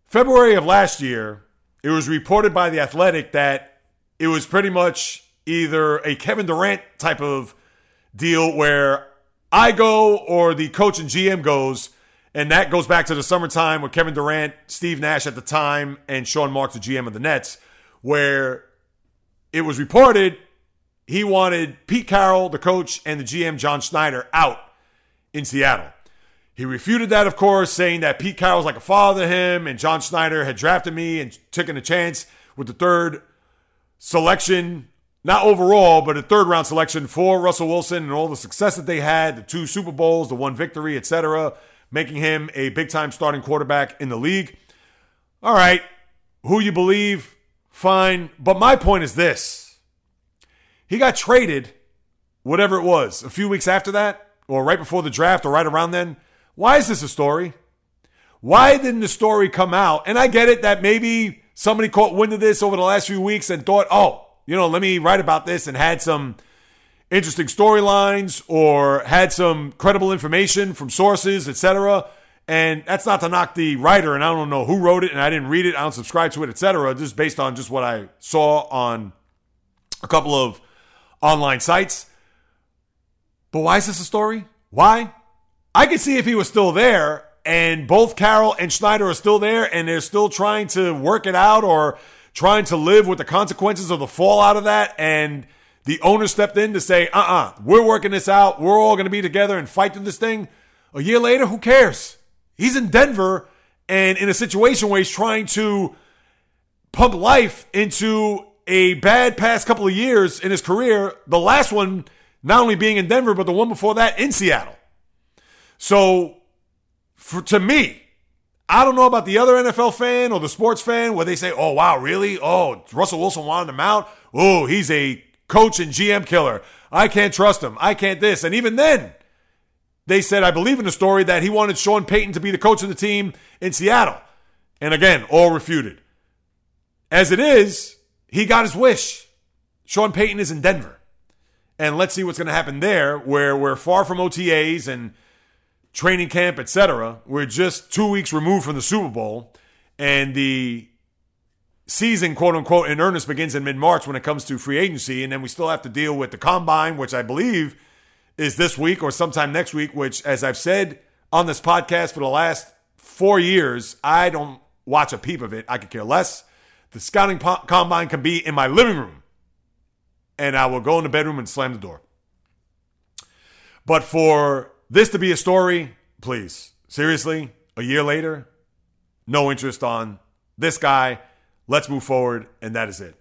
A: February of last year, it was reported by The Athletic that it was pretty much either a Kevin Durant type of deal where I go or the coach and GM goes. And that goes back to the summertime with Kevin Durant, Steve Nash at the time, and Sean Marks, the GM of the Nets, where it was reported he wanted Pete Carroll, the coach, and the GM, John Schneider, out in Seattle. He refuted that, of course, saying that Pete Carroll was like a father to him, and John Schneider had drafted me and taken a chance with the third selection not overall, but a third round selection for Russell Wilson and all the success that they had, the two Super Bowls, the one victory, etc., making him a big time starting quarterback in the league. All right, who you believe, fine. But my point is this he got traded, whatever it was, a few weeks after that, or right before the draft, or right around then. Why is this a story? Why didn't the story come out? And I get it that maybe somebody caught wind of this over the last few weeks and thought, oh, you know, let me write about this and had some interesting storylines or had some credible information from sources, etc. And that's not to knock the writer, and I don't know who wrote it, and I didn't read it, I don't subscribe to it, etc. Just based on just what I saw on a couple of online sites. But why is this a story? Why? I could see if he was still there and both Carroll and Schneider are still there and they're still trying to work it out or trying to live with the consequences of the fallout of that. And the owner stepped in to say, uh uh-uh, uh, we are working this out. We're all going to be together and fight through this thing. A year later, who cares? He's in Denver and in a situation where he's trying to pump life into a bad past couple of years in his career. The last one, not only being in Denver, but the one before that in Seattle. So for, to me, I don't know about the other NFL fan or the sports fan where they say, oh, wow, really? Oh, Russell Wilson wanted him out. Oh, he's a coach and GM killer. I can't trust him. I can't this. And even then, they said, I believe in the story that he wanted Sean Payton to be the coach of the team in Seattle. And again, all refuted. As it is, he got his wish. Sean Payton is in Denver. And let's see what's going to happen there, where we're far from OTAs and – training camp, etc. We're just two weeks removed from the Super Bowl, and the season, quote unquote, in earnest begins in mid March when it comes to free agency, and then we still have to deal with the combine, which I believe is this week or sometime next week. Which, as I've said on this podcast for the last four years, I don't watch a peep of it. I could care less. The scouting po- combine can be in my living room, and I will go in the bedroom and slam the door. But for this to be a story, please. Seriously, a year later, no interest on this guy. Let's move forward, and that is it.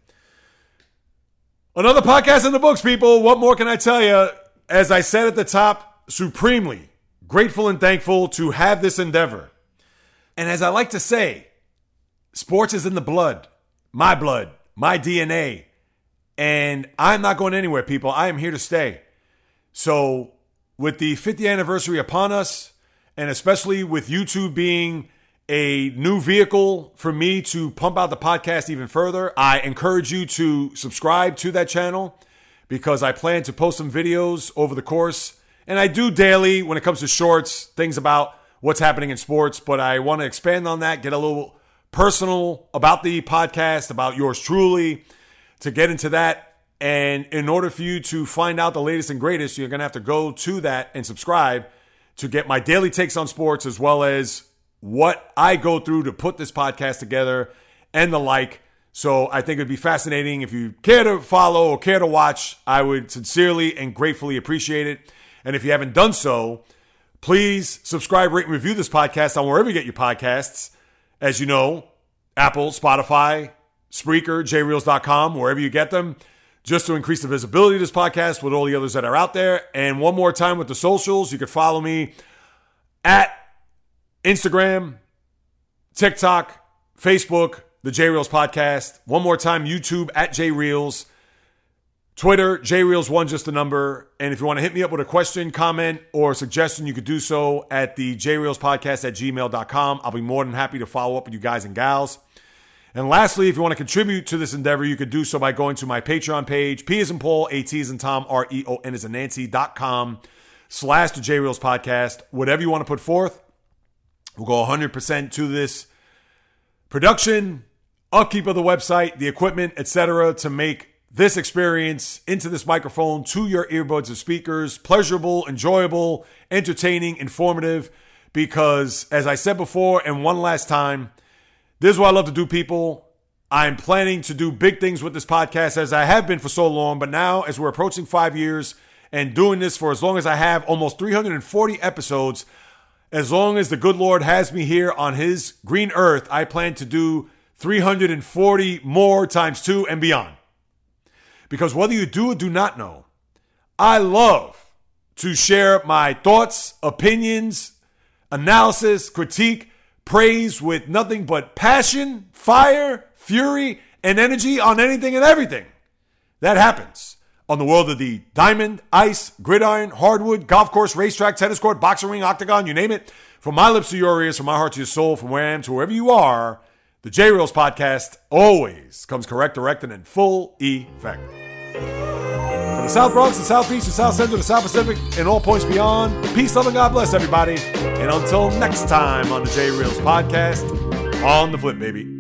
A: Another podcast in the books, people. What more can I tell you? As I said at the top, supremely grateful and thankful to have this endeavor. And as I like to say, sports is in the blood, my blood, my DNA. And I'm not going anywhere, people. I am here to stay. So with the 50th anniversary upon us, and especially with YouTube being a new vehicle for me to pump out the podcast even further, I encourage you to subscribe to that channel because I plan to post some videos over the course. And I do daily when it comes to shorts, things about what's happening in sports, but I want to expand on that, get a little personal about the podcast, about yours truly, to get into that and in order for you to find out the latest and greatest, you're going to have to go to that and subscribe to get my daily takes on sports as well as what I go through to put this podcast together and the like. So I think it'd be fascinating. If you care to follow or care to watch, I would sincerely and gratefully appreciate it. And if you haven't done so, please subscribe, rate, and review this podcast on wherever you get your podcasts. As you know, Apple, Spotify, Spreaker, jreels.com, wherever you get them just to increase the visibility of this podcast with all the others that are out there. And one more time with the socials, you can follow me at Instagram, TikTok, Facebook, the J Reels Podcast. One more time, YouTube at J Reels. Twitter, JReels1, just a number. And if you want to hit me up with a question, comment, or suggestion, you could do so at the JReels Podcast at gmail.com. I'll be more than happy to follow up with you guys and gals. And lastly, if you want to contribute to this endeavor, you could do so by going to my Patreon page, P is in Paul, A T is in Tom, R E O N is in Nancy.com slash the J Reels podcast. Whatever you want to put forth, we'll go 100% to this production, upkeep of the website, the equipment, etc., to make this experience into this microphone to your earbuds and speakers pleasurable, enjoyable, entertaining, informative. Because, as I said before, and one last time, this is what I love to do, people. I'm planning to do big things with this podcast as I have been for so long, but now as we're approaching five years and doing this for as long as I have, almost 340 episodes, as long as the good Lord has me here on His green earth, I plan to do 340 more times two and beyond. Because whether you do or do not know, I love to share my thoughts, opinions, analysis, critique praise with nothing but passion, fire, fury, and energy on anything and everything. That happens on the world of the diamond, ice, gridiron, hardwood, golf course, racetrack, tennis court, boxing ring, octagon, you name it. From my lips to your ears, from my heart to your soul, from where I am to wherever you are, the J Reels podcast always comes correct, direct, and in full effect. The South Bronx, the South Beach, the South Central, the South Pacific, and all points beyond, peace, love, and God bless everybody. And until next time on the J Reels podcast, on the flip, baby.